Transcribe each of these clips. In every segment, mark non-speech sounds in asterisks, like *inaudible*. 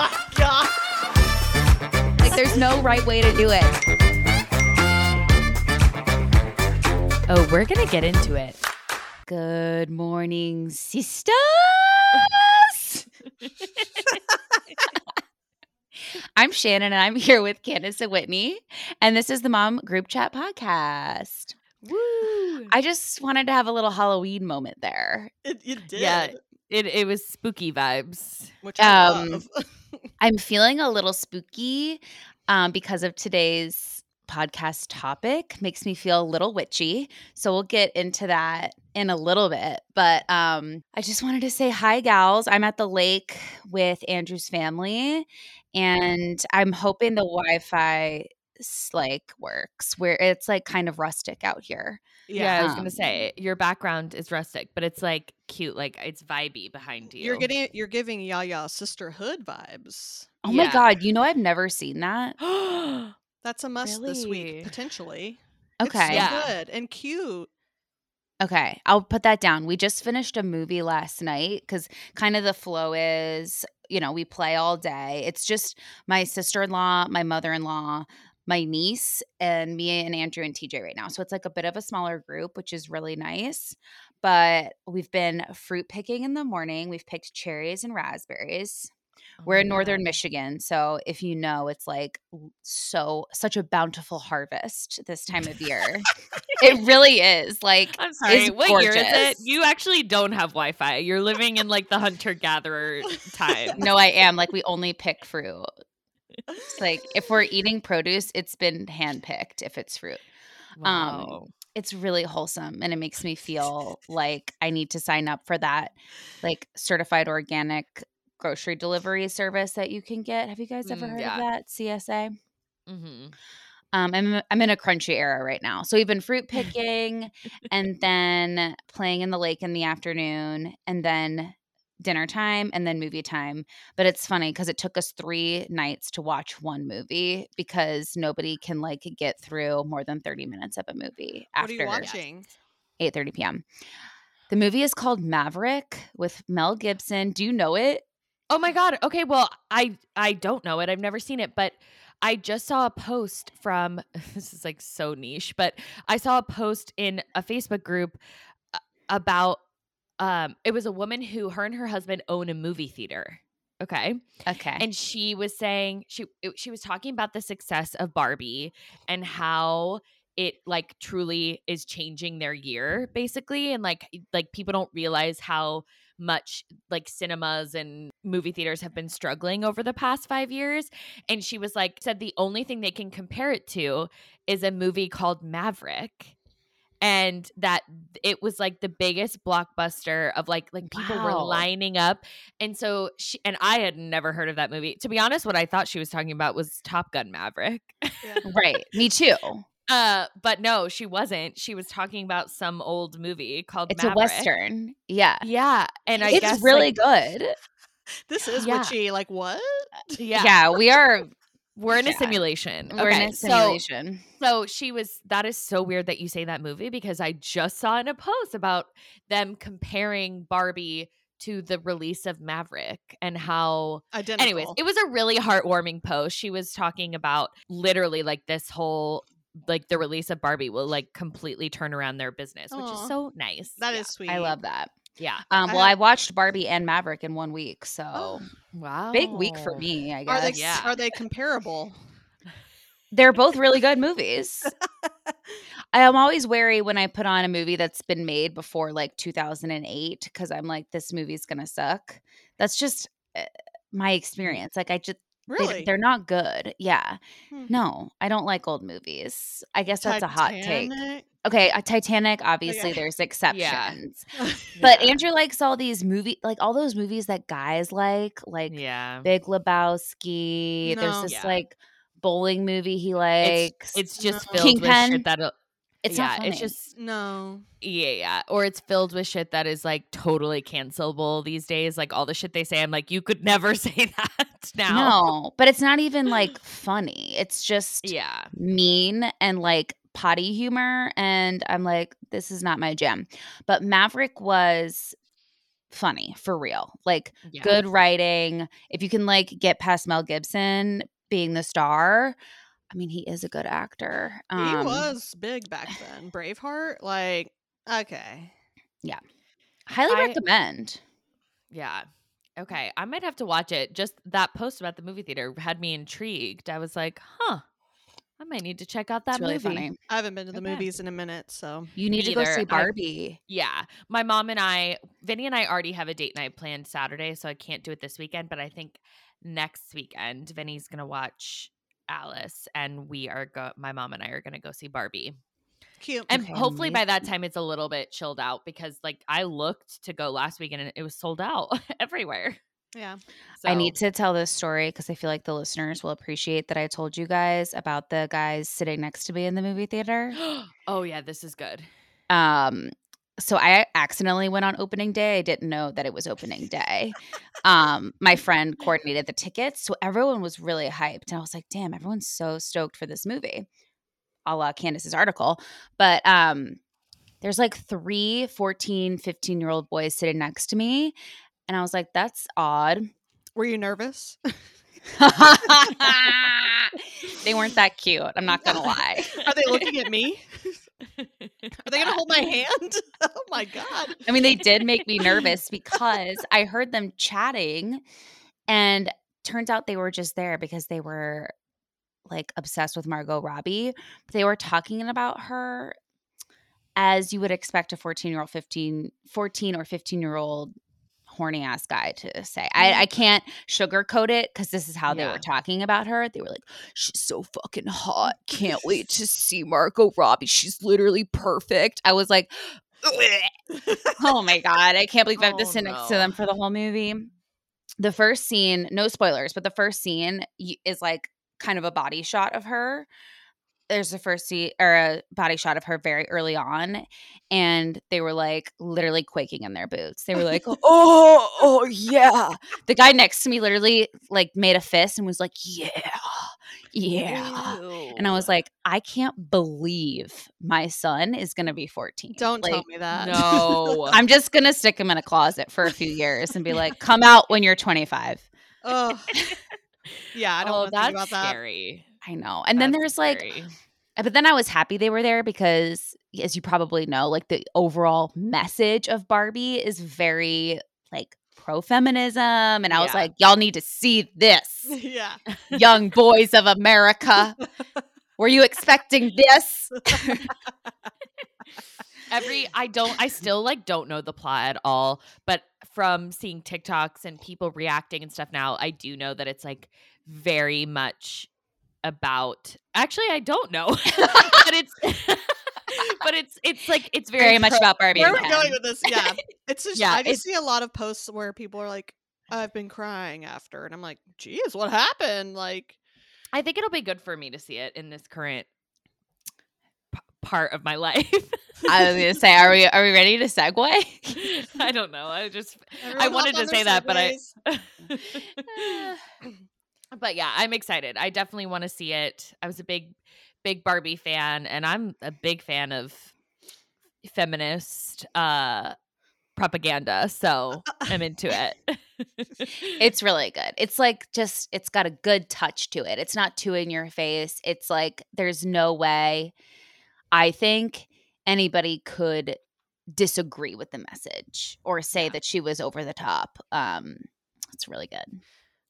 my god. Like there's no right way to do it. Oh, we're gonna get into it. Good morning, sisters. I'm Shannon and I'm here with Candace and Whitney, and this is the Mom Group Chat Podcast. Woo! I just wanted to have a little Halloween moment there. It, you did. Yeah. It it was spooky vibes. Which I Um, love. *laughs* I'm feeling a little spooky um, because of today's podcast topic. Makes me feel a little witchy. So we'll get into that in a little bit. But um, I just wanted to say hi, gals. I'm at the lake with Andrew's family, and I'm hoping the Wi-Fi like works where it's like kind of rustic out here. Yeah, I was Um, gonna say your background is rustic, but it's like cute, like it's vibey behind you. You're getting you're giving Yaya sisterhood vibes. Oh my god, you know I've never seen that. *gasps* That's a must this Really? week potentially. Okay. It's so Yeah. good and cute. Okay, I'll put that down. We just finished a movie last night because kind of the flow is, you know, we play all day. It's just my sister in law, my mother in law, my niece, and me and Andrew and TJ right now. So it's like a bit of a smaller group, which is really nice. But we've been fruit picking in the morning. We've picked cherries and raspberries. Oh We're in northern God. Michigan, so if you know, it's like so such a bountiful harvest this time of year. it really is. Like I'm sorry. What year is it? You actually don't have Wi-Fi. You're living in like the hunter gatherer *laughs* time. no, I am. Like we only pick fruit. It's like if we're eating produce, it's been hand picked if it's fruit. Wow. It's really wholesome and it makes me feel like I need to sign up for that like certified organic grocery delivery service that you can get. Have you guys ever Mm, heard yeah. of that? CSA? Mm-hmm. Um, I'm I'm in a crunchy era right now. So we've been fruit *laughs* picking and then playing in the lake in the afternoon and then dinner time and then movie time. But it's funny because it took us three nights to watch one movie because nobody can like get through more than 30 minutes of a movie What are after you watching? 8 30 p.m. The movie is called Maverick with Mel Gibson. Do you know it? Oh my god. Okay, well, I I don't know it. I've never seen it, but I just saw a post from *laughs* this is like so niche, but I saw a post in a Facebook group uh, about um it was a woman who her and her husband own a movie theater. Okay? Okay. And she was saying she she was talking about the success of Barbie and how it like truly is changing their year basically and like like people don't realize how much like cinemas and movie theaters have been struggling over the past 5 years and she was like said the only thing they can compare it to is a movie called Maverick and that it was like the biggest blockbuster of like like people were lining up and so she and I had never heard of that movie. To be honest, what I thought she was talking about was Top Gun Maverick. *laughs* right. Me too. Uh, but no, she wasn't. She was talking about some old movie called It's Maverick. a western. Yeah. Yeah, and I it's guess really like, good. *laughs* This is Yeah. witchy. Like what? Yeah, yeah we are we're in a simulation. We're okay, in a simulation. So, so she was. That is so weird that you say that movie because I just saw in a post about them comparing Barbie to the release of Maverick and how Identical. anyways it was a really heartwarming post she was talking about literally like this whole like the release of barbie will like completely turn around their business which is so nice that yeah. is sweet. I love that. Yeah Um, I well, have- I watched Barbie and Maverick in one week, so Oh. wow big week for me. I Are guess they Yeah. are they comparable? they're both really good movies. *laughs* I am always wary when I put on a movie that's been made before like 2008 because I'm like, this movie's gonna suck. That's just uh, my experience. Like, I just they, Really? they're not good. Yeah, Hmm. no, I don't like old movies. I guess that's a hot take. Okay, Titanic. Oh, obviously, Okay. there's exceptions. *laughs* Yeah. But Yeah. Andrew likes all these movie, like all those movies that guys like, like yeah Big Lebowski. There's this Yeah. like bowling movie he likes. it's uh, just No. filled Kingpin? with shit that It's yeah it's just No. yeah yeah or it's filled with shit that is like totally cancelable these days like all the shit they say i'm like you could never *laughs* say that now no, but it's not even *laughs* like funny. It's just yeah mean and like potty humor, and I'm like, this is not my jam. But Maverick was funny for real. Like Yeah. good writing. If you can like get past Mel Gibson being the star, I mean, he is a good actor. he Um, was big back then. Braveheart, like okay. Yeah. Highly I- recommend. Yeah. Okay. I might have to watch it. Just that post about the movie theater had me intrigued. I was like, huh, I might need to check out that It's really movie. funny. I haven't been to the Okay. movies in a minute, so You need to go Neither. see I- Barbie. Yeah. My mom and I, Vinny and I already have a date night planned Saturday, so I can't do it this weekend, but I think next weekend Vinny's going to watch Alice and we are go my mom and I are going to go see Barbie. cute. And Okay, hopefully by that time it's a little bit chilled out because like I looked to go last weekend and it was sold out *laughs* everywhere. Yeah. I need to tell this story because I feel like the listeners will appreciate that I told you guys about the guys sitting next to me in the movie theater. *gasps* oh yeah, this is good. Um, so I accidentally went on opening day. I didn't know that it was opening day. Um, my friend coordinated the tickets, so everyone was really hyped, and I was like, "Damn, everyone's so stoked for this movie." A la Candace's article, but um, there's like three 14, 15 year old boys sitting next to me, and I was like, "That's odd." Were you nervous? *laughs* *laughs* they weren't that cute. I'm not gonna lie. *laughs* Are they looking at me? Are they gonna hold my hand? oh my god. I mean, they did make me nervous because I heard them chatting, and turns out they were just there because they were like obsessed with Margot Robbie. They were talking about her as you would expect a 14 year old, 15, 14 or 15 year old horny ass guy to say. I, I can't sugarcoat it because this is how they were talking about her. They were like, she's so fucking hot. Can't wait to *laughs* see Margot Robbie. She's literally perfect. I was like, *laughs* oh my god, I can't believe I have to Oh, sit next to them for the whole movie. The first scene, no spoilers, but the first scene is like kind of a body shot of her. There's a first scene or a body shot of her very early on, and they were like literally quaking in their boots. They were like, *laughs* "Oh, oh yeah." The guy next to me literally like made a fist and was like, "Yeah, yeah." And I was like, I can't believe my son is going to be 14. Don't like, tell me that. no. I'm just going to stick him in a closet for a few years and be like, *laughs* come out when you're 25. oh *laughs* Yeah, I don't oh, want to that's think about that. scary. I know. And then That's there's like, scary. Uh, but then I was happy they were there because, as you probably know, like the overall message of Barbie is very like pro feminism. And I was like, y'all need to see *laughs* this, yeah. young boys of America. *laughs* Were you expecting this? every I don't I still like don't know the plot at all, but from seeing TikToks and people reacting and stuff now, I do know that it's like very much about actually I don't know. *laughs* *laughs* but it's but it's it's like it's very, Very much pro- about Barbie. Where are we going with this? Yeah. *laughs* It's just Yeah, I just see a lot of posts where people are like, I've been crying after and I'm like, geez, what happened? Like I think it'll be good for me to see it in this current p- part of my life. I was gonna say, are we are we ready to segue? I don't know. I just everyone wanted to say that, but I- segues. *sighs* but yeah, I'm excited. I definitely want to see it. I was a big, big Barbie fan, and I'm a big fan of feminist uh propaganda. So I'm into it. *laughs* It's really good. It's like just it's got a good touch to it. It's not too in your face. It's like there's no way I think anybody could disagree with the message or say that she was over the top. Um it's really good.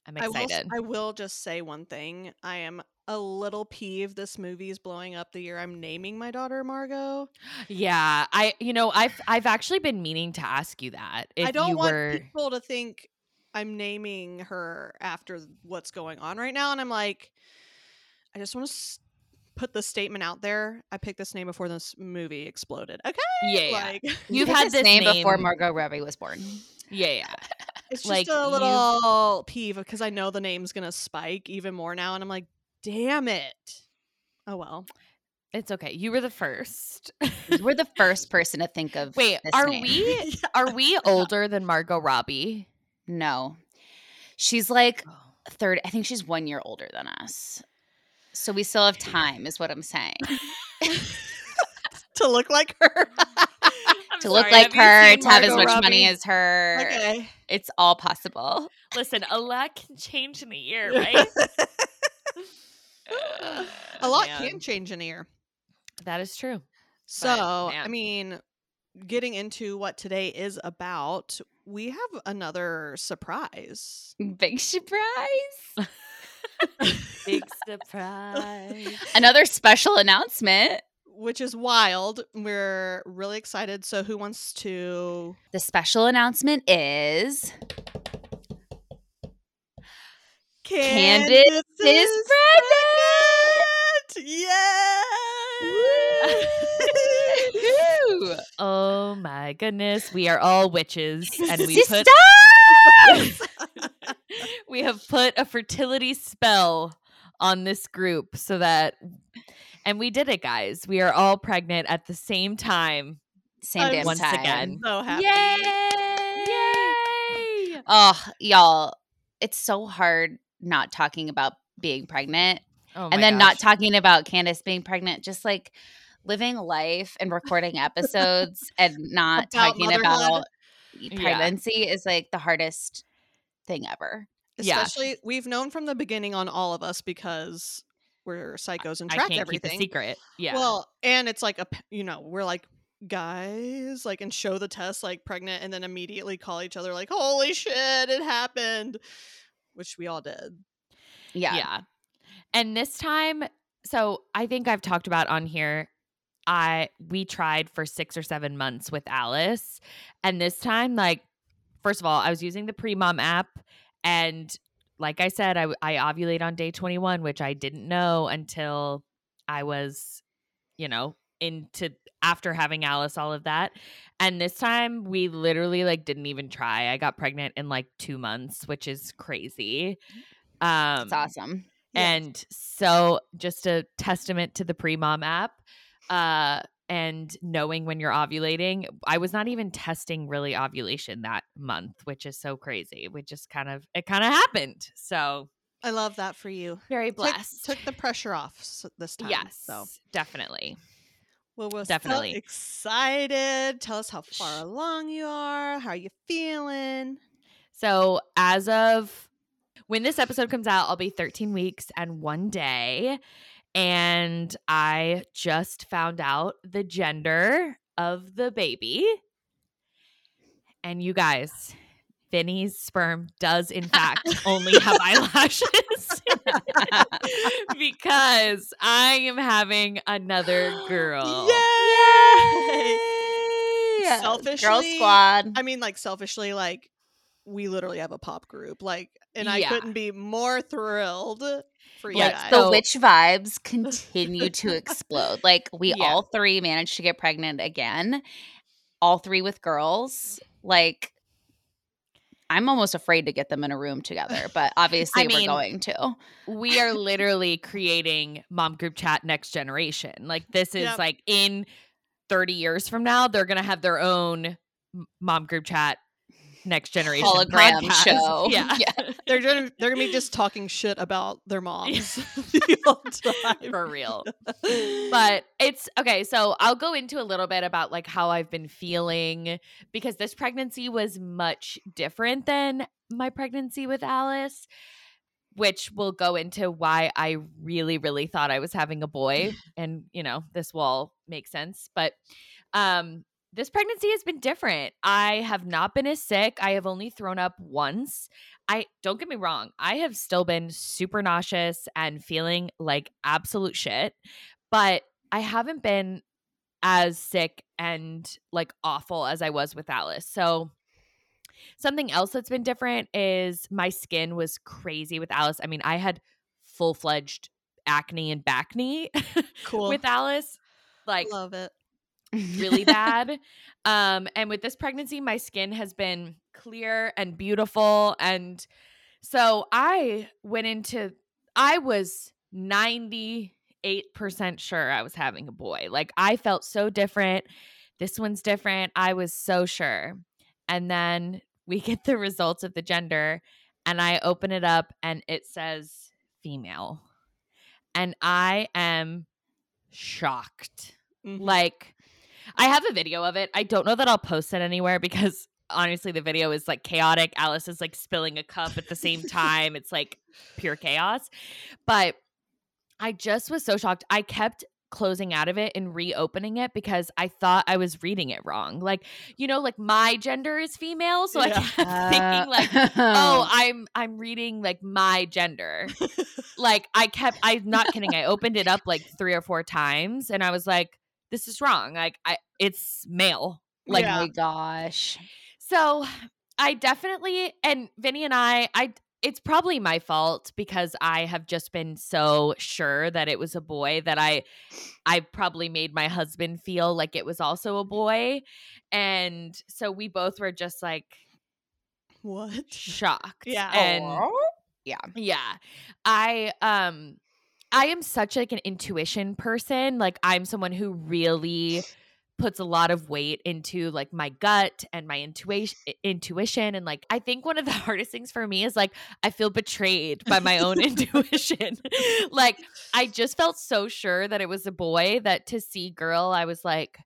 I'm I will, excited. I will just say one thing. I am a little peeved this movie is blowing up the year I'm naming my daughter Margot. *gasps* yeah, I you know I've I've actually been meaning to ask you that. If I don't want were people to think I'm naming her after what's going on right now. And I'm like, I just want to s- put the statement out there. I picked this name before this movie exploded. Okay. yeah, yeah. Like, *laughs* You've had his this name, before Margot Robbie was born. yeah, yeah. It's just like, a you've- little peeve because I know the name's going to spike even more now. And I'm like, damn it. Oh, well. It's okay. You were the first. you were the first person to think of Wait, are name. we *laughs* are we *laughs* older than Margot Robbie? No. She's like oh. third I think she's 1 year older than us. So we still have time is what I'm saying. *laughs* to look like her. I'm to look sorry, like her, to have as Margot much money as her. Okay. It's all possible. Listen, a lot can change in a *laughs* year, right? Uh, a lot Man. can change in a year. That is true. So, I mean, getting into what today is about, we have another surprise. Mm, big surprise. *laughs* *laughs* Big surprise. Another special announcement. Which is wild. We're really excited. So, who wants to? The special announcement is Candace is pregnant! *laughs* Yeah! Oh my goodness, we are all witches, *laughs* and we put *laughs* we have put a fertility spell on this group so that, and we did it, guys. We are all pregnant at the same time. Same I'm damn once time. again. so happy. Yay! Yay! Oh, y'all, it's so hard not talking about being pregnant Oh and my then not talking about Candace being pregnant, just like living life and recording episodes *laughs* and not About talking motherhood. about Yeah. pregnancy is like the hardest thing ever. Yeah. Especially, we've known from the beginning on all of us because we're psychos and I track can't everything. keep a secret. Yeah. Well, and it's like a you know, we're like guys, like, and show the test, like pregnant, and then immediately call each other, like, holy shit, it happened, which we all did. Yeah. yeah. And this time, so I think I've talked about on here. I we tried for six or seven months with Alice, and this time, like, first of all, I was using the Premom app, and like I said, I I ovulate on day twenty one, which I didn't know until I was, you know, into after having Alice, all of that. And this time, we literally like didn't even try. I got pregnant in like two months, which is crazy. Um, It's awesome. and so just a testament to the Premom app uh and knowing when you're ovulating i was not even testing really ovulation that month which is so crazy we just kind of it kind of happened so I love that for you. very blessed Took, the pressure off this time. yes So, definitely well, we're Definitely. so excited. Tell us how far along you are. How are you feeling? so as of when this episode comes out i'll be 13 weeks and one day and i just found out the gender of the baby and you guys Vinny's sperm does in fact *laughs* only have eyelashes *laughs* because I am having another girl. Yay! Girl Selfishly, girl squad. I mean, like selfishly, like we literally have a pop group, like, and I Yeah. couldn't be more thrilled for you Like, guys. the so- witch vibes continue to *laughs* explode. Like we Yeah. all three managed to get pregnant again. All three with girls. Like I'm almost afraid to get them in a room together, but *laughs* obviously mean, we're going to. We are *laughs* literally creating mom group chat next generation. Like this is Yep. like in 30 years from now, they're gonna have their own mom group chat next generation Hologram podcast. show. Yeah. Yeah. They're gonna they're gonna be just talking shit about their moms *laughs* the whole time. for real. but it's okay so i'll go into a little bit about like how i've been feeling because this pregnancy was much different than my pregnancy with alice which will go into why i really really thought i was having a boy. *laughs* And you know this will all make sense. But um this pregnancy has been different. I have not been as sick. I have only thrown up once I don't get me wrong, I have still been super nauseous and feeling like absolute shit, but I haven't been as sick and like awful as I was with Alice. So something else that's been different is my skin was crazy with Alice. I mean, I had full-fledged acne and bacne *laughs* Cool. with Alice. Like Love it. really *laughs* bad. Um, and with this pregnancy, my skin has been clear and beautiful. And so I went into, I was 98% sure I was having a boy. Like I felt so different. This one's different. I was so sure. And then we get the results of the gender, and I open it up and it says female. And I am shocked Mhm. like I have a video of it. I don't know that I'll post it anywhere because honestly the video is like chaotic. Alice is like spilling a cup at the same time. it's like pure chaos. But I just was so shocked. I kept closing out of it and reopening it because I thought I was reading it wrong. Like, you know, like my gender is female, so Yeah. I kept *laughs* thinking like, oh, *laughs* I'm I'm reading like my gender. like I kept I'm not kidding. I opened it up like 3 or 4 times and I was like, this is wrong. Like I it's male. Like oh Yeah. my gosh. So I definitely and Vinny and I I it's probably my fault because I have just been so sure that it was a boy that I I probably made my husband feel like it was also a boy. And so we both were just like What? *laughs* shocked. Yeah. And Yeah. yeah. I um I am such like an intuition person. Like I'm someone who really puts a lot of weight into like my gut and my intuition intuition and like I think one of the *laughs* hardest things for me is like I feel betrayed by my own *laughs* intuition. *laughs* like I just felt so sure that it was a boy that to see girl I was like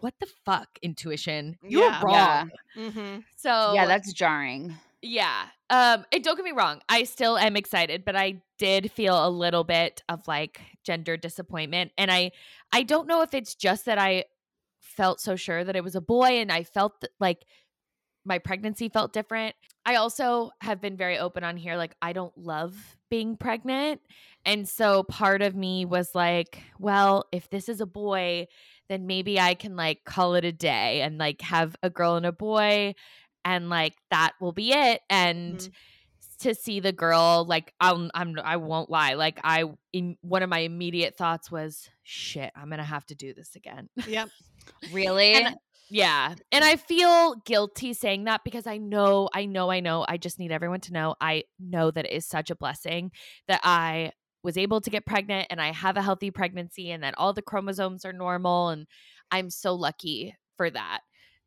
what the fuck intuition? You're Yeah. wrong. Yeah. Mm-hmm. So yeah, that's jarring. yeah. Um, and don't get me wrong, I still am excited, but I did feel a little bit of like gender disappointment. And I I don't know if it's just that I felt so sure that it was a boy and I felt th- like my pregnancy felt different. I also have been very open on here like I don't love being pregnant. And so part of me was like, well, if this is a boy, then maybe I can like call it a day and like have a girl and a boy and like that will be it and Mhm. To see the girl like I'm, I'm I won't lie like I in one of my immediate thoughts was shit I'm going to have to do this again. Yep. *laughs* Really? And- yeah. And I feel guilty saying that because I know, I know, I know. I just need everyone to know. I know that it is such a blessing that I was able to get pregnant and I have a healthy pregnancy and that all the chromosomes are normal. And I'm so lucky for that.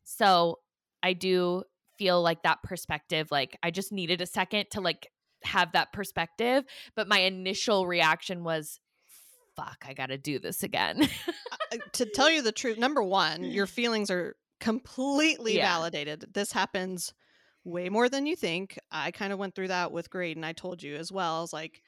So I do feel like that perspective, like I just needed a second to like have that perspective. But my initial reaction was, fuck, I got to do this again. Uh, to tell you the truth, number one, your *laughs* feelings are completely Yeah. validated. This happens way more than you think. I kind of went through that with Graydon. I told you as well. I was like,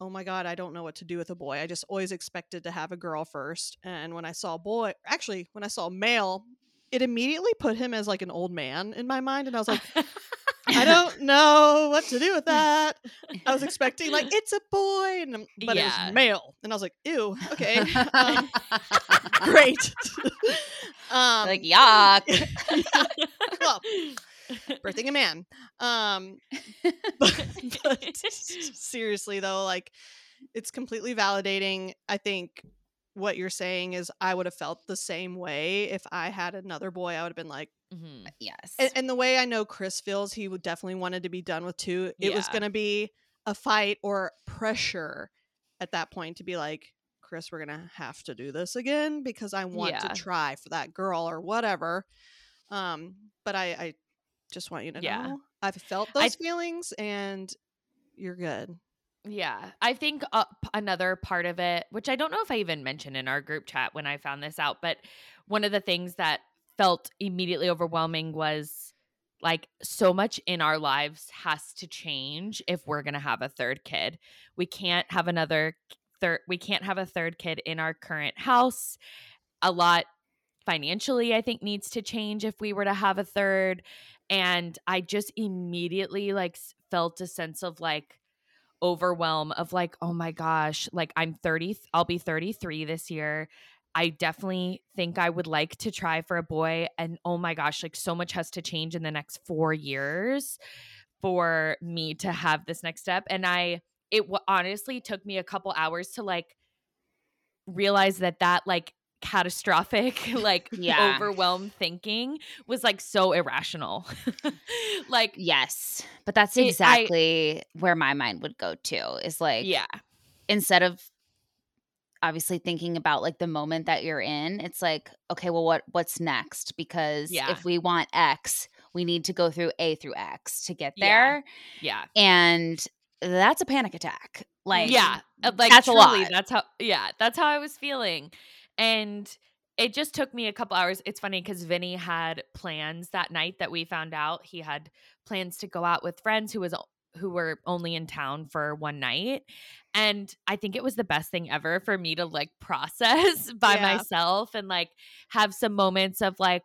oh my God, I don't know what to do with a boy. I just always expected to have a girl first. And when I saw a boy, actually, when I saw a male, it immediately put him as like an old man in my mind. And I was like, *laughs* I don't know what to do with that. I was expecting like *laughs* it's a boy, and, but it was male, and I was like, ew, okay, *laughs* um, great. um, like yuck. well, birthing a man. Um, but, but seriously though, like it's completely validating. I think what you're saying is I would have felt the same way if I had another boy. I would have been like. Mhm. yes. And, and the way I know Chris feels, he would definitely wanted to be done with two. It was going to be a fight or pressure at that point to be like, Chris, we're going to have to do this again because I want Yeah. to try for that girl or whatever. Um, but I, I just want you to Yeah. know I've felt I- those feelings and you're good. Yeah, I think uh, p- another part of it, which I don't know if I even mentioned in our group chat when I found this out, but one of the things that felt immediately overwhelming was like so much in our lives has to change if we're going to have a third kid. We can't have another third we can't have a third kid in our current house. A lot financially I think needs to change if we were to have a third and I just immediately like felt a sense of like overwhelm of like oh my gosh like i'm 30 i'll be 33 this year. I definitely think i would like to try for a boy and oh my gosh like so much has to change in the next four years for me to have this next step and i it w- honestly took me a couple hours to like realize that that like catastrophic *laughs* like Yeah. overwhelmed thinking was like so irrational *laughs* like yes. But that's It- I- exactly where my mind would go to is like yeah instead of obviously thinking about like the moment that you're in, it's like, okay, well what what's next? Because Yeah. if we want X, we need to go through A through X to get there. yeah And that's a panic attack. Like yeah uh, like that's a lot. that's how yeah that's how i was feeling and it just took me a couple hours. It's funny because Vinny had plans that night that we found out. He had plans to go out with friends who was who were only in town for one night. And I think it was the best thing ever for me to like *laughs* process by Yeah. myself and like have some moments of like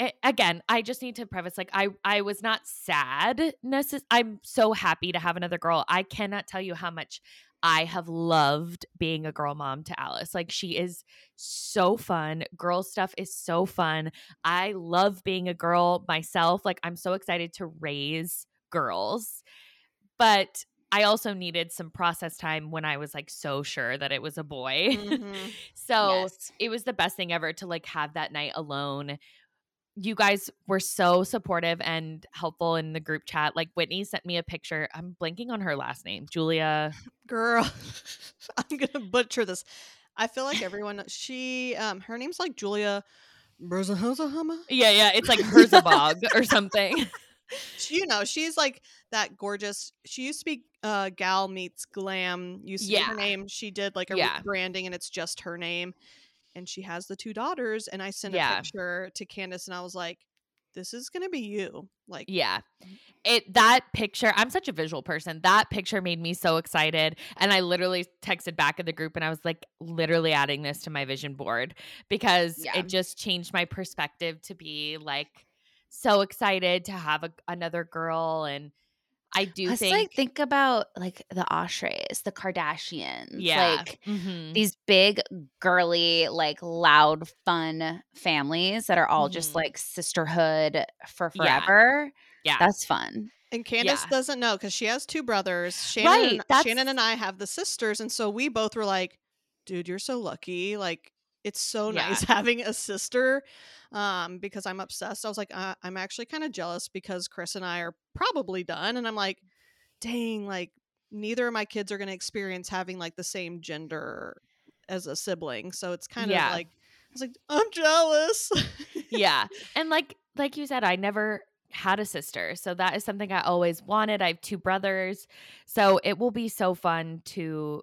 a- again, I just need to preface like I I was not sad. Necess- I'm so happy to have another girl. I cannot tell you how much I have loved being a girl mom to Alice. Like she is so fun. Girl stuff is so fun. I love being a girl myself. Like I'm so excited to raise girls. But I also needed some process time when I was like so sure that it was a boy. *laughs* Mhm. so Yes. it was the best thing ever to like have that night alone. You guys were so supportive and helpful in the group chat. Like Whitney sent me a picture. I'm blanking on her last name. Julia. *laughs* Girl, *laughs* I'm gonna butcher this. I feel like everyone she um her name's like Julia. Yeah, yeah. It's like *laughs* Herzabog or something. You know, she's like that gorgeous. She used to be uh Gal meets Glam. Used to be her name. She did like a Yeah. rebranding, and it's just her name. And she has the two daughters. And I sent a Yeah. picture to Candace, and I was like, "This is gonna be you." Like, Yeah. Mm. It that picture, I'm such a visual person. That picture made me so excited. And I literally texted back in the group and I was like literally adding this to my vision board because Yeah. it just changed my perspective to be like so excited to have a, another girl and I do Plus, think like think about like the Ashrays, the Kardashians, yeah. like Mhm. these big, girly, like loud, fun families that are all just Mhm. like sisterhood for forever. Yeah. That's fun. And Candace Yeah. doesn't know because she has two brothers. Shannon, Right, and, Shannon and I have the sisters, and so we both were like, "Dude, you're so lucky! Like, it's so Yeah. nice *laughs* having a sister." Um, because I'm obsessed. I was like, uh, I'm actually kind of jealous because Chris and I are probably done, and I'm like, dang, like neither of my kids are going to experience having like the same gender as a sibling. So it's kind Yeah. of like, I was like, I'm jealous. yeah. *laughs* And like like you said, I never had a sister. So that is something I always wanted. I have two brothers. So it will be so fun to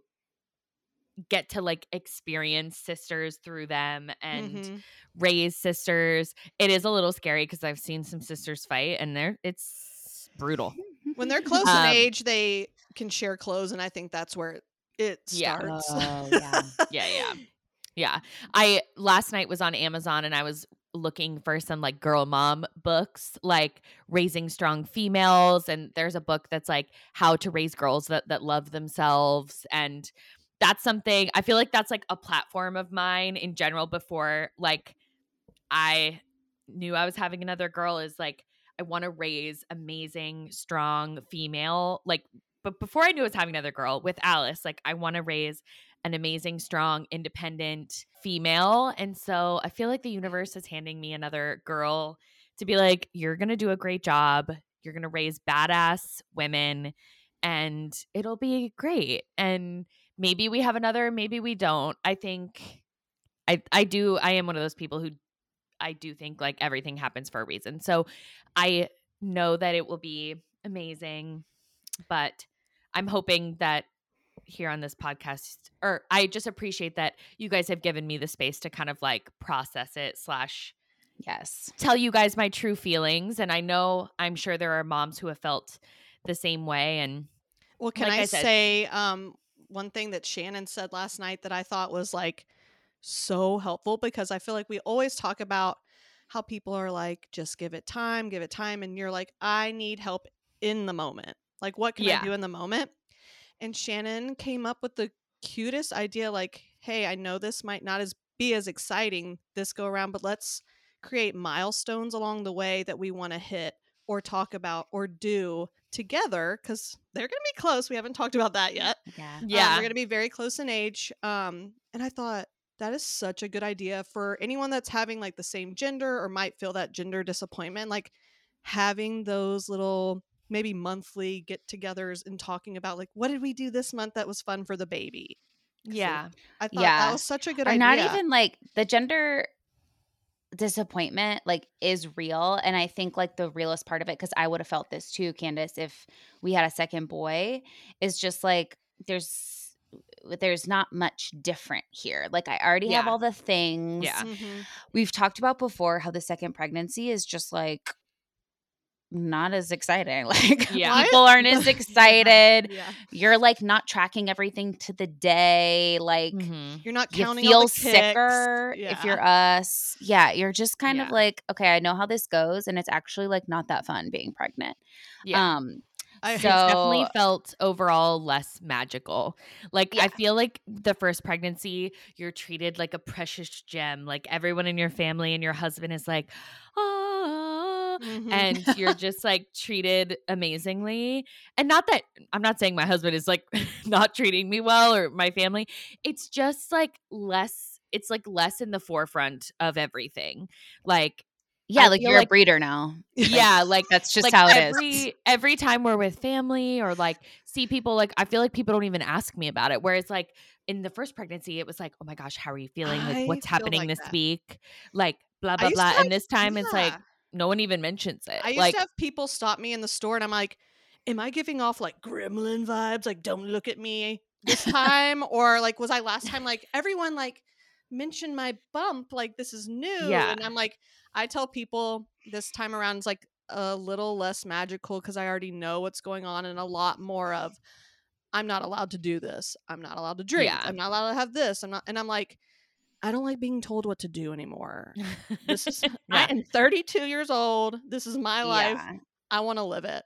get to like experience sisters through them and Mhm. raise sisters. It is a little scary because I've seen some sisters fight and they're it's brutal. when they're *laughs* close Um, in age, they can share clothes, and I think that's where it Yeah. starts. Oh, yeah. *laughs* Yeah, yeah. Yeah. I last night was on Amazon and I was looking for some like girl mom books, like raising strong females. And there's a book that's like how to raise girls that, that love themselves. And that's something I feel like that's like a platform of mine in general before like I knew I was having another girl is like I want to raise amazing, strong female like but before I knew I was having another girl with Alice, like I want to raise an amazing, strong, independent female. And so I feel like the universe is handing me another girl to be like, you're going to do a great job. You're going to raise badass women and it'll be great. And maybe we have another, maybe we don't. I think I I do I am one of those people who I do think like everything happens for a reason. So I know that it will be amazing, but I'm hoping that here on this podcast or I just appreciate that you guys have given me the space to kind of like process it slash Yes. tell you guys my true feelings and I know I'm sure there are moms who have felt the same way and Well, can Like I, I said- say um, one thing that Shannon said last night that I thought was like so helpful because I feel like we always talk about how people are like, just give it time, give it time. And you're like, I need help in the moment. Like, what can Yeah. I do in the moment? And Shannon came up with the cutest idea like, hey, I know this might not as be as exciting this go around, but let's create milestones along the way that we want to hit or talk about or do together because they're going to be close. We haven't talked about that yet. Yeah. Um, yeah. they're going to be very close in age. Um, and I thought that is such a good idea for anyone that's having like the same gender or might feel that gender disappointment. Like having those little maybe monthly get-togethers and talking about like what did we do this month that was fun for the baby. 'Cause, like, yeah. I thought Yeah. that was such a good or idea. not even like the gender disappointment like is real and i think like the realest part of it because i would have felt this too candace if we had a second boy is just like there's there's not much different here. Like I already have all the things. Yeah. Mhm. We've talked about before how the second pregnancy is just like not as exciting. *laughs* Like Yeah. People aren't as *laughs* excited. Yeah. You're like not tracking everything to the day. Like Mhm. You're not you counting all feel the kicks. sicker if you're us. Yeah, you're just kind of like, okay, I know how this goes, and it's actually like not that fun being pregnant. Yeah. Um, I, It's definitely felt overall less magical. Like Yeah. I feel like the first pregnancy, you're treated like a precious gem. Like everyone in your family and your husband is like, Mhm. and you're just like treated amazingly. And not that I'm not saying my husband is like *laughs* not treating me well or my family. It's just like less. It's like less in the forefront of everything. Like yeah, I like you're like- a breeder now. *laughs* *laughs* yeah, like That's just like how it is. every every time we're with family or like see people like I feel like people don't even ask me about it. Whereas like in the first pregnancy, it was like, oh my gosh, how are you feeling? Like what's happening like this that. week? Like blah blah blah. and this time it's like Yeah. No one even mentions it. I used like to have people stop me in the store and I'm like, am I giving off like gremlin vibes? Like, don't look at me this *laughs* time? or like, was I last time like everyone like mentioned my bump? Like, this is new. Yeah. And I'm like, I tell people this time around is like a little less magical because I already know what's going on and a lot more of I'm not allowed to do this. I'm not allowed to drink. Yeah. I'm not allowed to have this. I'm not and I'm like, I don't like being told what to do anymore. This is—I'm *laughs* 32 years old. This is my life. Yeah. I want to live it.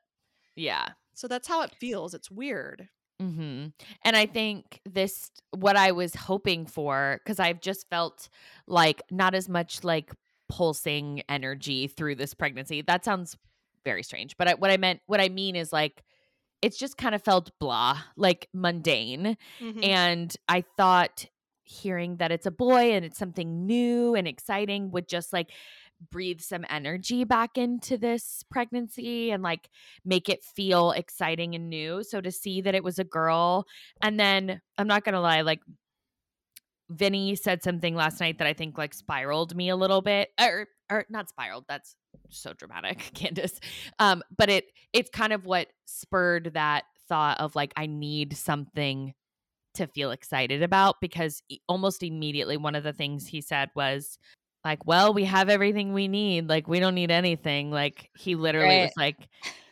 yeah. So that's how it feels. It's weird. hmm And I think this, what I was hoping for, because I've just felt like not as much like pulsing energy through this pregnancy. That sounds very strange, but I, what I meant, what I mean is like, it's just kind of felt blah, like mundane. Mhm. And I thought hearing that it's a boy and it's something new and exciting would just like breathe some energy back into this pregnancy and like make it feel exciting and new. So to see that it was a girl, and then I'm not gonna lie, like Vinny said something last night that I think like spiraled me a little bit, or or not spiraled. That's so dramatic, *laughs* Candace. Um, but it it's kind of what spurred that thought of like I need something to feel excited about because almost immediately one of the things he said was like, "Well, we have everything we need. Like we don't need anything." Like he literally Right. was like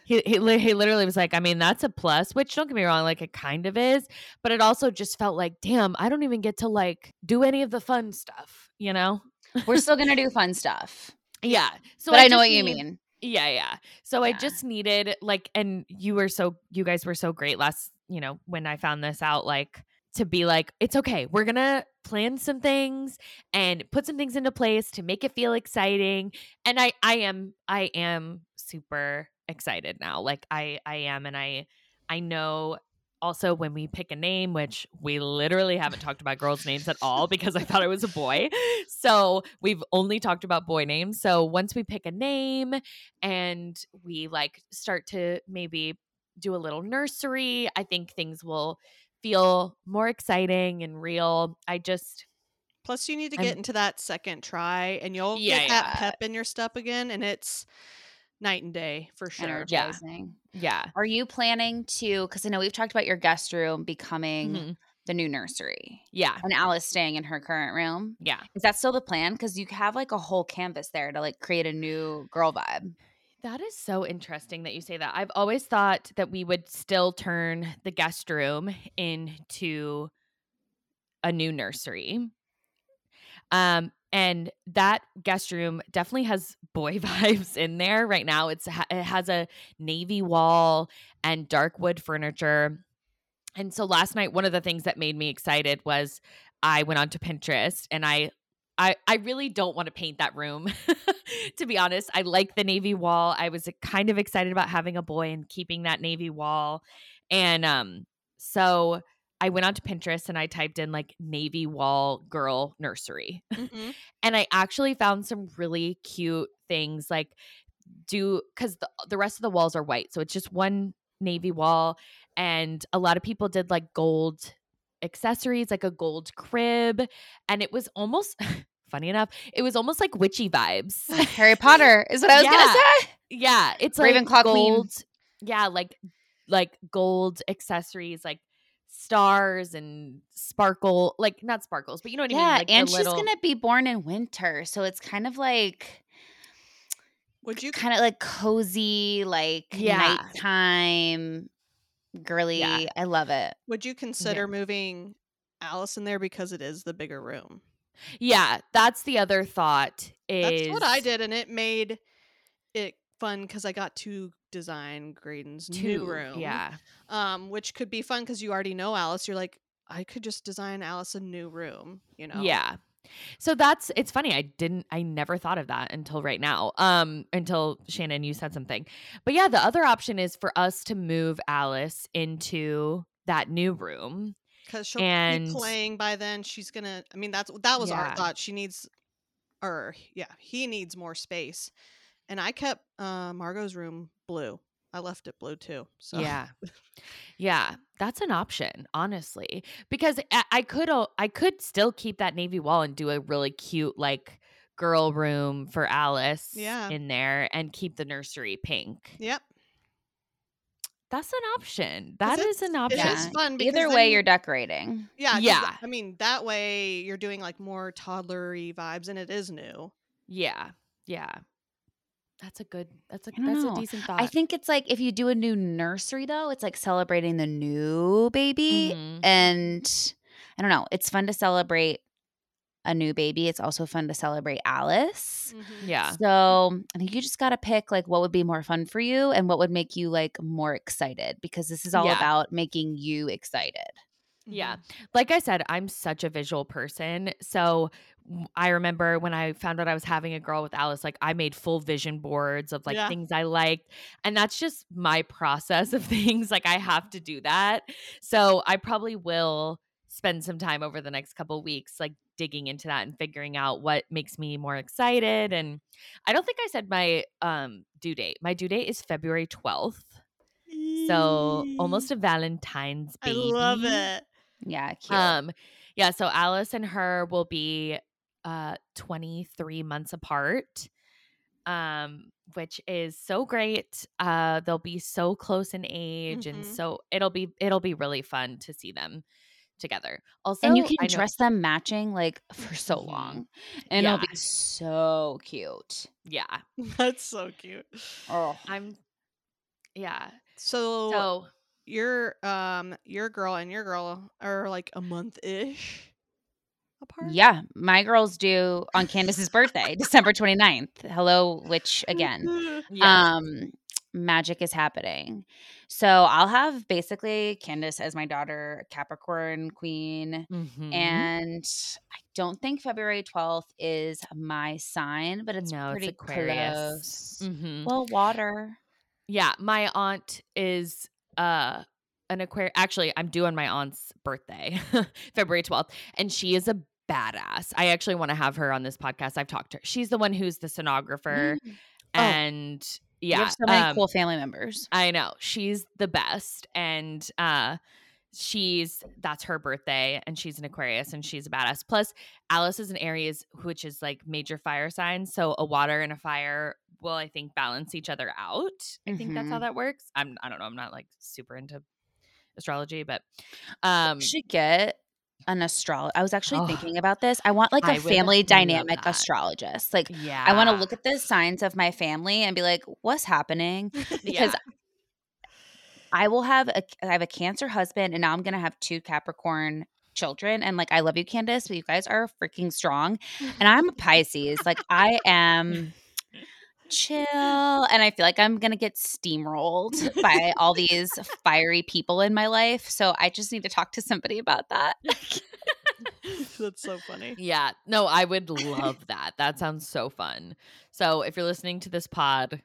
he, he he literally was like, I mean, that's a plus, which don't get me wrong, like it kind of is, but it also just felt like, damn, I don't even get to like do any of the fun stuff, you know? We're still gonna do *laughs* fun stuff. Yeah. So but I, know just what you need- mean. Yeah, yeah. So I just needed like and you were so you guys were so great last, you know, when I found this out like to be like it's okay. We're to plan some things and put some things into place to make it feel exciting. And I I am I am super excited now. Like I I am and I I know also when we pick a name which we literally haven't talked about girls names at all because I thought it was a boy. So we've only talked about boy names. So once we pick a name and we like start to maybe do a little nursery, I think things will feel more exciting and real. I just Plus, you need to I'm- get into that second try, and you'll Yeah, get that yeah. pep in your step again, and it's night and day for sure. Yeah. Energizing. yeah. Are you planning to? Because I know we've talked about your guest room becoming Mhm. the new nursery, Yeah. and Alice staying in her current room. Yeah. Is that still the plan? Because you have like a whole canvas there to like create a new girl vibe. That is so interesting that you say that. I've always thought that we would still turn the guest room into a new nursery. Um and that guest room definitely has boy *laughs* vibes in there right now. It's it has a navy wall and dark wood furniture. And so last night one of the things that made me excited was I went onto Pinterest and I I, I really don't want to paint that room. *laughs* to be honest, I like the navy wall. I was uh, kind of excited about having a boy and keeping that navy wall. And um, so I went onto Pinterest and I typed in like navy wall girl nursery. *laughs* Mhm. and I actually found some really cute things like do because the, the rest of the walls are white. So it's just one navy wall. And a lot of people did like gold accessories, like a gold crib. And it was almost *laughs* funny enough, it was almost like witchy vibes. Harry *laughs* Potter is what I was Yeah. gonna say. yeah. It's Ravenclaw like queen. gold. Yeah, like like gold accessories, like stars and sparkle, like not sparkles, but you know what I mean. yeah, Like and she's little- gonna be born in winter, so it's kind of like Would you kind of like cozy, like Yeah. nighttime, girly. I love it. would you consider moving Alice in there because it is the bigger room? Yeah, that's the other thought. Is That's what I did, and it made it fun because I got to design Graydon's Two, new room. Yeah, um, which could be fun because you already know Alice. You're like, I could just design Alice a new room. You know? yeah. So that's it's funny. I didn't. I never thought of that until right now. Um, until Shannon, you said something. But yeah, the other option is for us to move Alice into that new room. Because she'll And- be playing by then. She's gonna. I mean, that's that was Yeah. our thought. She needs, or yeah, he needs more space. And I kept uh, Margot's room blue. I left it blue too. So Yeah. *laughs* Yeah, that's an option, honestly, because I, I could I could still keep that navy wall and do a really cute like girl room for Alice Yeah. in there and keep the nursery pink. Yep. That's an option. That is an it option. is fun because Either way, you- you're decorating. Yeah. Yeah. I mean, that way you're doing like more toddlery vibes, and it is new. Yeah. Yeah. That's a good that's a I don't that's know. a decent thought. I think it's like if you do a new nursery, though, it's like celebrating the new baby. Mhm. And I don't know, it's fun to celebrate a new baby. It's also fun to celebrate Alice. Mm-hmm. Yeah. So I think you just got to pick like what would be more fun for you and what would make you like more excited because this is all Yeah. about making you excited. Yeah. Mm-hmm. Like I said, I'm such a visual person. So I remember when I found out I was having a girl with Alice, like I made full vision boards of like Yeah. things I liked. And that's just my process of *laughs* things. Like I have to do that. So I probably will spend some time over the next couple weeks like digging into that and figuring out what makes me more excited and I don't think I said my um due date. My due date is February 12th. So almost a Valentine's baby. I love it. Yeah, cute. Um, yeah, so Alice and her will be uh 23 months apart. Um, which is so great. Uh they'll be so close in age and Mhm. so it'll be it'll be really fun to see them together. Also, and you I can know- dress them matching like for so Mhm. long. And it'll be so cute. yeah. *laughs* That's so cute. Oh. I'm yeah. So, So your um your girl and your girl are like a month ish apart. Yeah, my girls do on Candace's *laughs* birthday, December 29th. Hello, witch *laughs* again. yeah. um magic is happening so i'll have basically candace as my daughter capricorn queen Mhm. and i don't think february 12th is my sign but it's No, it's pretty Aquarius. close Mhm. well water Yeah, my aunt is uh an aquarius. Actually, I'm due on my aunt's birthday, *laughs* February 12th, and she is a badass. I actually want to have her on this podcast. I've talked to her. She's the one who's the stenographer Mm. and you yeah, have so many um, cool family members I know. She's the best and uh she's that's her birthday and she's an Aquarius and she's a badass. Plus Alice is an Aries which is like major fire signs, so a water and a fire will I think balance each other out. I think that's how Mhm. that works. I'm I don't know, I'm not like super into astrology, but um you should get an astrologer i was actually Oh, thinking about this i want like a I family dynamic astrologist like yeah. i want to look at the signs of my family and be like what's happening *laughs* because yeah. I will have a I have a cancer husband and now I'm gonna have two Capricorn children. And like I love you, Candace, but you guys are freaking strong. And I'm a Pisces. Like I am *laughs* *laughs* chill. And I feel like I'm gonna get steamrolled *laughs* by all these fiery people in my life. So I just need to talk to somebody about that. *laughs* That's so funny. Yeah. No, I would love that. That sounds so fun. So if you're listening to this pod,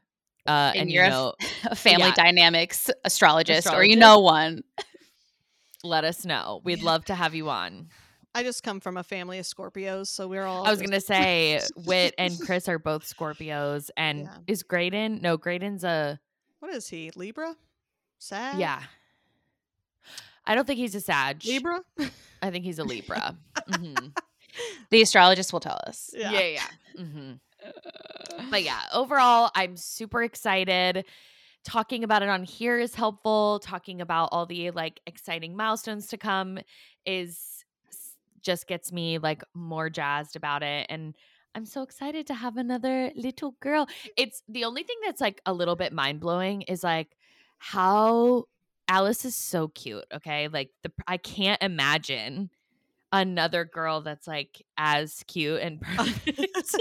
uh, And and, you're you a know, *laughs* A family Yeah. dynamics astrologist, or you know one. let us know. We'd love to have you on. I just come from a family of Scorpios, so we're all. I was just- gonna *laughs* say Whit and *laughs* Chris are both Scorpios, and Yeah. is Graydon? No, Graydon's a What is he? Libra? Sag? yeah. I don't think he's a Sag. Libra? I think he's a Libra. *laughs* Mhm. The astrologist will tell us. Yeah, yeah. hmm But *sighs* yeah, overall, I'm super excited. talking about it on here is helpful. Talking about all the like exciting milestones to come is just gets me like more jazzed about it. And I'm so excited to have another little girl. It's the only thing that's like a little bit mind blowing is like how Alice is so cute. Okay. Like the, I can't imagine another girl that's like as cute and *laughs* perfect.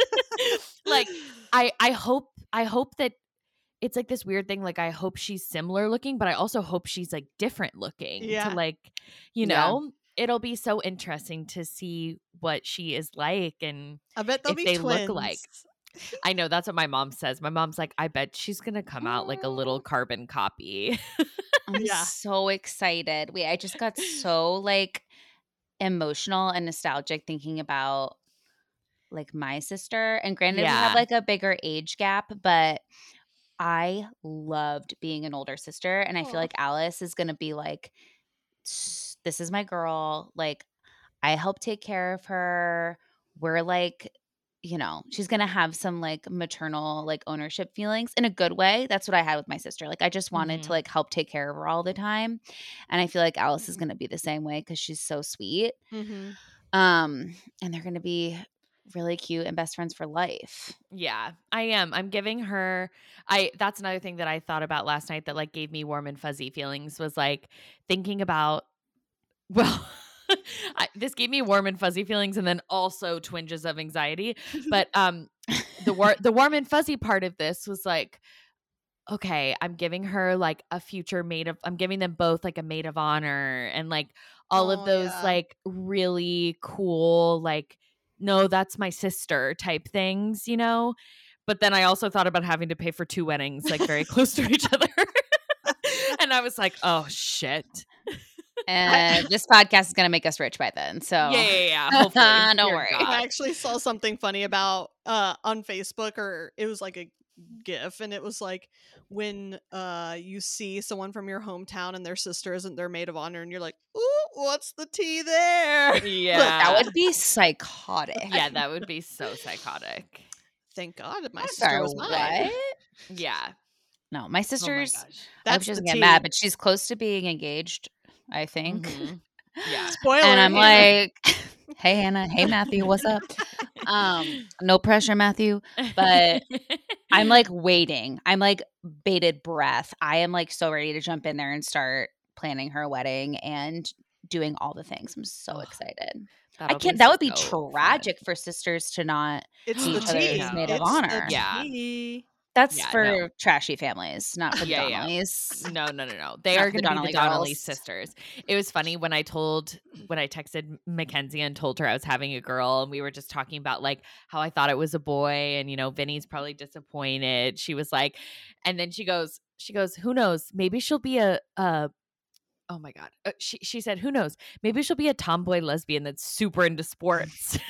like *laughs* I I hope I hope that it's like this weird thing like I hope she's similar looking but I also hope she's like different looking Yeah. to like you know it'll be so interesting to see what she is like and I bet if be they twins. look like- I know that's what my mom says. My mom's like I bet she's going to come out like a little oh. carbon copy. I'm *laughs* Yeah. so excited. Wait, I just got so like emotional and nostalgic thinking about like my sister. And granted, we have like a bigger age gap, but I loved being an older sister. And I feel like Alice is going to be like, "S- this is my girl. Like, I help take care of her. We're like, you know, she's going to have some like maternal like ownership feelings in a good way. That's what I had with my sister. Like I just wanted Mhm. to like help take care of her all the time. And I feel like Alice is going to be the same way cuz she's so sweet. Mhm. Um and they're going to be really cute and best friends for life. Yeah, I am. I'm giving her I that's another thing that I thought about last night that like gave me warm and fuzzy feelings was like thinking about well *laughs* I, this gave me warm and fuzzy feelings and then also twinges of anxiety. But *laughs* um the war the warm and fuzzy part of this was like okay, I'm giving her like a future maid of I'm giving them both like a maid of honor and like all Oh, of those yeah. like really cool like no, that's my sister type things, you know? But then I also thought about having to pay for two weddings like very close to each other. *laughs* and I was like, oh shit. And *laughs* this podcast is going to make us rich by then. So Yeah, yeah, yeah. *laughs* Hopefully. Don't Dear worry. God. I actually saw something funny about uh on Facebook or it was like a gif and it was like when uh you see someone from your hometown and their sister isn't their maid of honor and you're like, "Ooh, what's the tea there?" *laughs* Yeah. that would be psychotic. yeah, that would be so psychotic. Thank God my I'm sister sorry, was mine. what? Yeah. No, my Oh sister's my gosh. I hope That's she doesn't get tea. mad, but she's close to being engaged, I think. Mhm. Yeah. Spoiler. And I'm Hannah. like, hey Hannah, hey Matthew, what's up? Um, *laughs* no pressure, Matthew. But I'm like waiting. I'm like bated breath. I am like so ready to jump in there and start planning her wedding and doing all the things. I'm so excited. I That'll can't that would be so fun. tragic for sisters to not it's each the other's maid of It's honor. Yeah. tea. That's Yeah, for no. trashy families, not for the Yeah, yeah. Donnellys. No, no, no, no. They Not are for going to be Donnelly the Donnelly girls. sisters. It was funny when I told when I texted Mackenzie and told her I was having a girl, and we were just talking about like how I thought it was a boy, and you know Vinny's probably disappointed. She was like, and then she goes, she goes, who knows? Maybe she'll be a a. Oh my god. Uh, she she said, "Who knows? Maybe she'll be a tomboy lesbian that's super into sports." *laughs*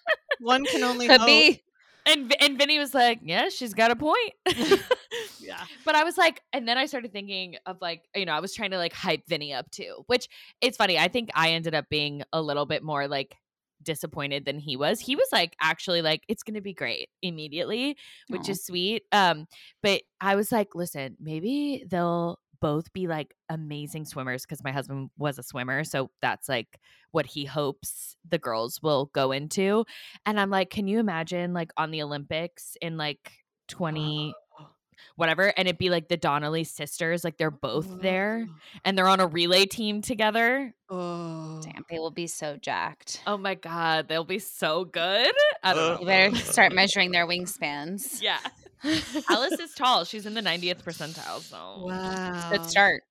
*laughs* One can only Could hope. be. And and Vinny was like, "Yeah, she's got a point." *laughs* Yeah. But I was like, and then I started thinking of like, you know, I was trying to like hype Vinny up too, which it's funny. I think I ended up being a little bit more like disappointed than he was. He was like actually like it's going to be great immediately, which Aw. is sweet. Um but I was like, listen, maybe they'll both be like amazing swimmers because my husband was a swimmer, so that's like what he hopes the girls will go into. And I'm like, can you imagine like on the Olympics in like 20 *gasps* whatever and it'd be like the Donnelly sisters like they're both there and they're on a relay team together. Oh. Damn, they will be so jacked. Oh my god, they'll be so good. I don't know. You know. better start *laughs* measuring their wingspans. Yeah. Alice is tall. She's in the 90th percentile, so Wow. Good start.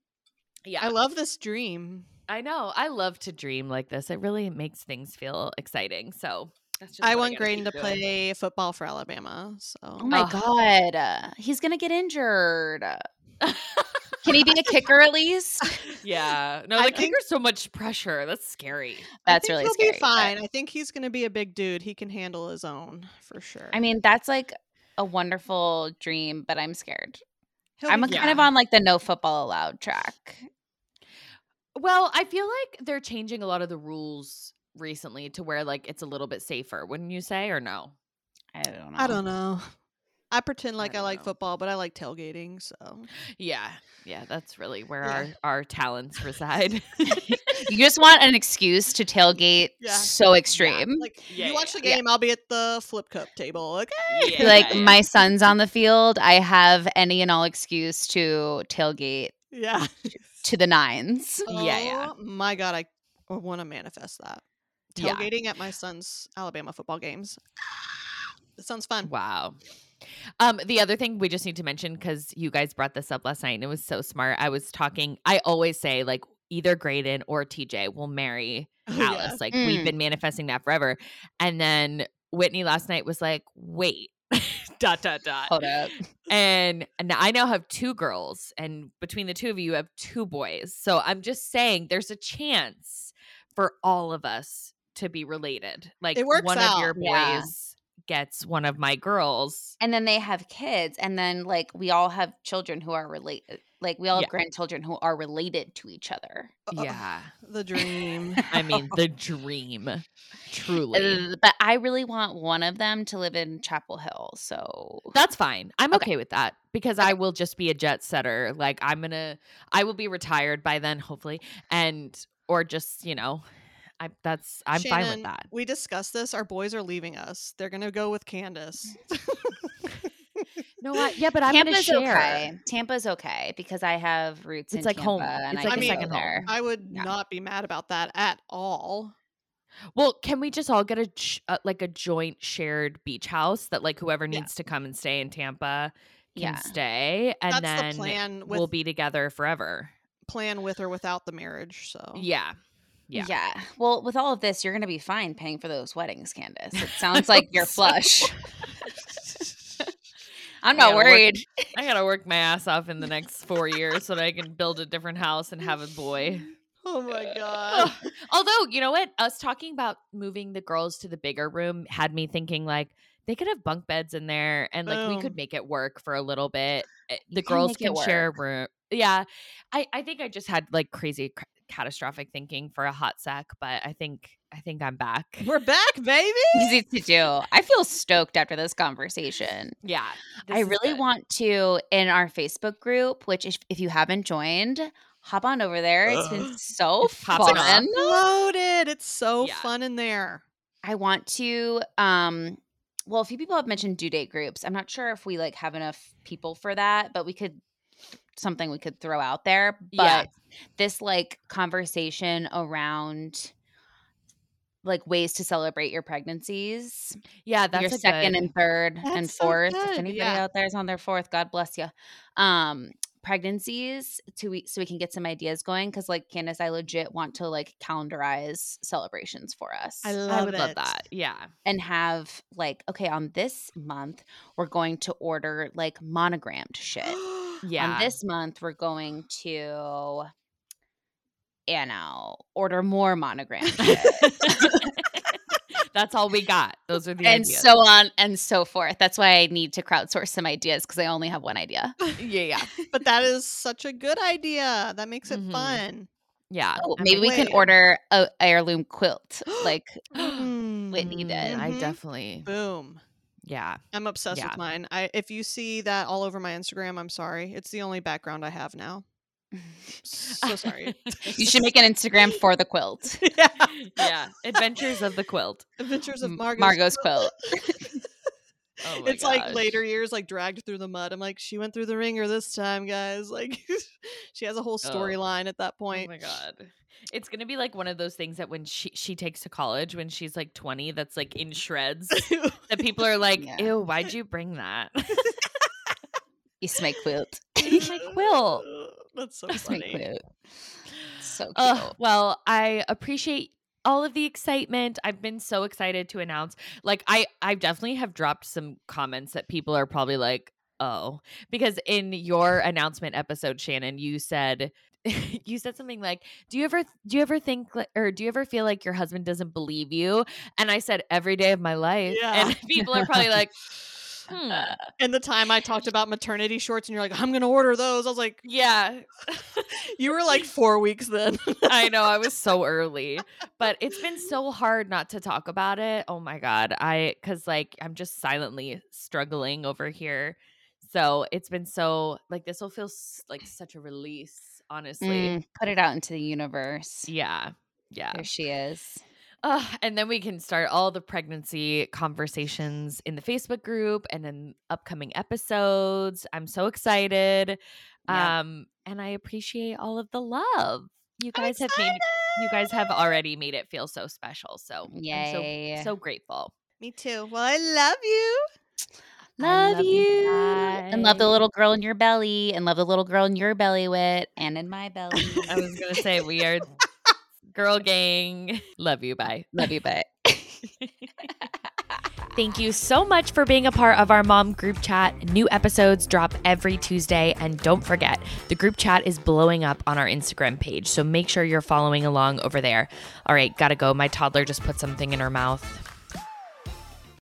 yeah. I love this dream. I know. I love to dream like this. It really makes things feel exciting. So that's just I want gotta Graydon to doing. play football for Alabama. So Oh my Ugh. god, uh, he's gonna get injured. *laughs* Can he be a kicker at least? *laughs* yeah. No, I the think- kicker's so much pressure. That's scary. I That's think really he'll scary. be but- fine. I think he's going to be a big dude. He can handle his own for sure. I mean, that's like a wonderful dream, but I'm scared. He'll I'm be kind of on like the no football allowed track. Well, I feel like they're changing a lot of the rules recently to where like it's a little bit safer, wouldn't you say, or no? I don't know. I don't know. I pretend like I, don't like know. football, but I like tailgating. So Yeah. Yeah, that's really where Yeah. our our talents reside. *laughs* *laughs* You just want an excuse to tailgate Yeah. so extreme. like Yeah, you watch the game, I'll be at the flip cup table. Okay. Yeah, like yeah. my son's on the field, I have any and all excuse to tailgate Yeah. to the nines. *laughs* Yeah, yeah. Oh My God, I want to manifest that. Yeah. Tailgating at my son's Alabama football games. It sounds fun. Wow. Um, the other thing we just need to mention because you guys brought this up last night and it was so smart. I was talking. I always say like either Graydon or TJ will marry *laughs* Oh, yeah. Alice. Like we've Mm. been manifesting that forever. And then Whitney last night was like, "Wait." *laughs* dot dot dot. Hold up. And, and I now have two girls, and between the two of you, you have two boys. So I'm just saying, there's a chance for all of us to be related. Like one of your boys Yeah. Gets one of my girls. And then they have kids, and then like we all have children who are related. Like we all have Yeah. grandchildren who are related to each other. Yeah. *laughs* The dream. *laughs* I mean, the dream, truly. Uh, But I really want one of them to live in Chapel Hill. So That's fine. I'm Okay. okay with that because I will just be a jet setter. Like I'm gonna, I will be retired by then, hopefully, and or just you know, I that's I'm fine with that. We discussed this. Our boys are leaving us. They're gonna go with Candace. *laughs* *laughs* No, I, yeah, but I'm gonna Tampa's share. okay. Tampa's okay because I have roots It's in like home. And It's I like a can second home. there. I would Yeah. not be mad about that at all. Well, can we just all get a ch- uh, like a joint shared beach house that like whoever Yeah. needs to come and stay in Tampa can Yeah. Stay, and then the plan with we'll be together forever. plan with or without the marriage. So Yeah, yeah. Yeah. Well, with all of this, you're going to be fine paying for those weddings, Candace. It *laughs* sounds like you're flush. *laughs* *laughs* I'm not work- worried. I gotta work my ass off in the next four years so that I can build a different house and have a boy. Oh my god. Although, you know what? Us talking about moving the girls to the bigger room had me thinking like they could have bunk beds in there and like we could make it work for a little bit. Eh, You The can girls can share a room. Yeah. I I think I just had like crazy catastrophic thinking for a hot sec, but I think I think I'm back. We're back, baby. *laughs* Easy to do. I feel stoked after this conversation. Yeah. I this is really good. want to in our Facebook group, which if, if you haven't joined, hop on over there. It's been so It's fun. Loaded. It's so Yeah. fun in there. I want to um well, a few people have mentioned due date groups. I'm not sure if we like have enough people for that, but we could something we could throw out there. But Yeah. this like conversation around like ways to celebrate your pregnancies, Yeah, that's your a second good- and third and That's so fourth. good, If anybody yeah. out there is on their fourth, God bless you. Um, pregnancies to we so we can get some ideas going because like Candace, I legit want to like calendarize celebrations for us I I love would it. love that. Yeah. and have like okay on this month we're going to order like monogrammed shit. Yeah. On this month we're going to you know order more monogrammed shit. *laughs* That's all we got. Those are the and ideas. so on and so forth. That's why I need to crowdsource some ideas because I only have one idea. *laughs* yeah, yeah. but that is such a good idea. That makes it Mhm. fun. Yeah. Oh, maybe we can order a heirloom quilt. Like *gasps* Whitney did. I definitely. Boom. Yeah. I'm obsessed Yeah. with mine. I if you see that all over my Instagram, I'm sorry. It's the only background I have now. *laughs* So sorry. *laughs* you should make an Instagram for the quilt. *laughs* yeah. yeah. Adventures of the quilt. Adventures of Margot's, Margot's quilt. Oh my it's like later years, like dragged through the mud. I'm like, she went through the wringer this time, guys. Like, *laughs* she has a whole Oh. storyline at that oh point. Oh my god. It's gonna be like one of those things that when she she takes to college when she's like 20, that's like in shreds. that people are *laughs* like, Yeah. ew, why'd you bring that? It's my quilt. *laughs* It's my quilt. That's so It's my funny. quilt. So cute. Ugh, well, I appreciate all of the excitement. I've been so excited to announce. Like I I definitely have dropped some comments that people are probably like, "Oh." Because in your announcement episode, Shannon, you said *laughs* you said something like, "Do you ever do you ever think or do you ever feel like your husband doesn't believe you?" And I said, "Every day of my life." Yeah. And *laughs* people are probably like, *laughs* Hmm. And the time I talked about maternity shorts and you're like, I'm gonna order those. I was like, Yeah, *laughs* you were like four weeks then. I know I was so early, but it's been *laughs* so hard not to talk about it. Oh my god, I cuz like I'm just silently struggling over here. So, it's been so like this will feel s- like such a release, honestly. Mm, put it out into the universe. Yeah. Yeah. There she is. Uh, and then we can start all the pregnancy conversations in the Facebook group and in upcoming episodes. I'm so excited. Yeah. Um, and I appreciate all of the love. You guys have made you guys have already made it feel so special. So Yay. I'm so so grateful. Me too. Well, I love you. Love, love you you. And love the little girl in your belly. And love the little girl in your belly Whit and in my belly. *laughs* I was gonna say we are girl gang. *laughs* Love you. Bye. love you, Bye. *laughs* Thank you so much for being a part of our mom group chat. New episodes drop every Tuesday. And don't forget, the group chat is blowing up on our Instagram page. So make sure you're following along over there. All right, gotta go. My toddler just put something in her mouth.